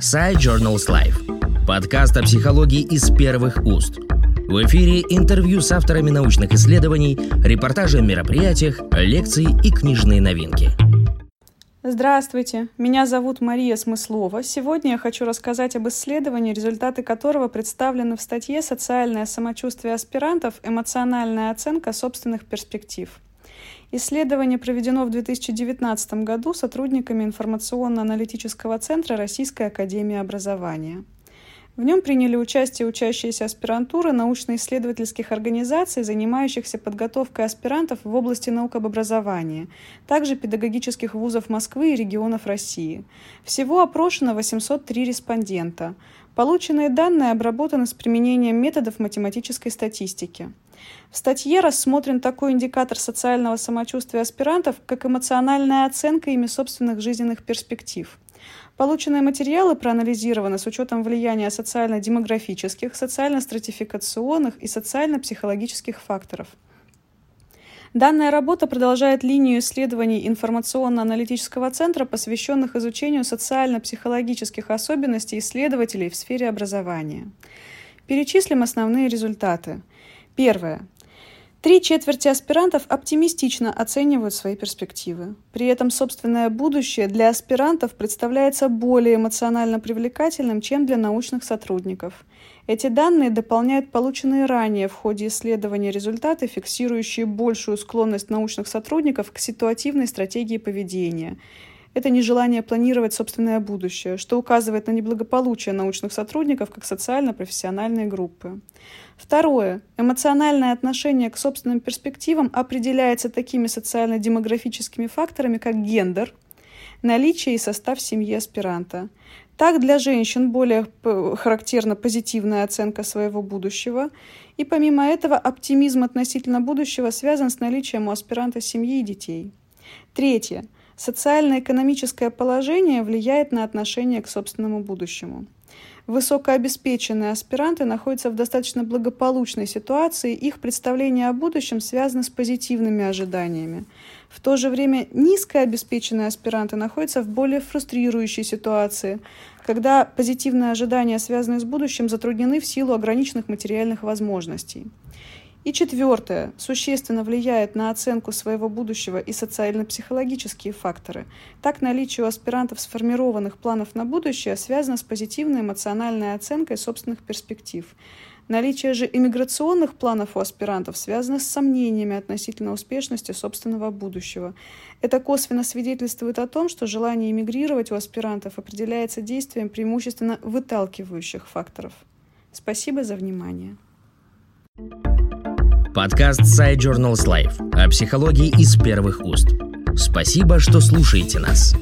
Side Journals Life. Подкаст о психологии из первых уст. В эфире интервью с авторами научных исследований, репортажи о мероприятиях, лекции и книжные новинки. Здравствуйте, меня зовут Мария Смыслова. Сегодня я хочу рассказать об исследовании, результаты которого представлены в статье «Социальное самочувствие аспирантов. Эмоциональная оценка собственных перспектив». Исследование проведено в 2019 году сотрудниками информационно-аналитического центра Российской академии образования. В нем приняли участие учащиеся аспирантуры научно-исследовательских организаций, занимающихся подготовкой аспирантов в области наук об образовании, также педагогических вузов Москвы и регионов России. Всего опрошено 803 респондента. Полученные данные обработаны с применением методов математической статистики. В статье рассмотрен такой индикатор социального самочувствия аспирантов, как эмоциональная оценка ими собственных жизненных перспектив – Полученные материалы проанализированы с учетом влияния социально-демографических, социально-стратификационных и социально-психологических факторов. Данная работа продолжает линию исследований информационно-аналитического центра, посвященных изучению социально-психологических особенностей исследователей в сфере образования. Перечислим основные результаты. Первое. Три четверти аспирантов оптимистично оценивают свои перспективы. При этом собственное будущее для аспирантов представляется более эмоционально привлекательным, чем для научных сотрудников. Эти данные дополняют полученные ранее в ходе исследования результаты, фиксирующие большую склонность научных сотрудников к ситуативной стратегии поведения – это нежелание планировать собственное будущее, что указывает на неблагополучие научных сотрудников как социально-профессиональные группы. Второе. Эмоциональное отношение к собственным перспективам определяется такими социально-демографическими факторами, как гендер, наличие и состав семьи аспиранта. Так, для женщин более характерна позитивная оценка своего будущего, и помимо этого оптимизм относительно будущего связан с наличием у аспиранта семьи и детей. Третье. Социально-экономическое положение влияет на отношение к собственному будущему. Высокообеспеченные аспиранты находятся в достаточно благополучной ситуации, их представление о будущем связано с позитивными ожиданиями. В то же время низкообеспеченные аспиранты находятся в более фрустрирующей ситуации, когда позитивные ожидания, связанные с будущим, затруднены в силу ограниченных материальных возможностей. И четвертое. Существенно влияет на оценку своего будущего и социально-психологические факторы. Так, наличие у аспирантов сформированных планов на будущее связано с позитивной эмоциональной оценкой собственных перспектив. Наличие же иммиграционных планов у аспирантов связано с сомнениями относительно успешности собственного будущего. Это косвенно свидетельствует о том, что желание эмигрировать у аспирантов определяется действием преимущественно выталкивающих факторов. Спасибо за внимание. Подкаст Side Journals Life о психологии из первых уст. Спасибо, что слушаете нас.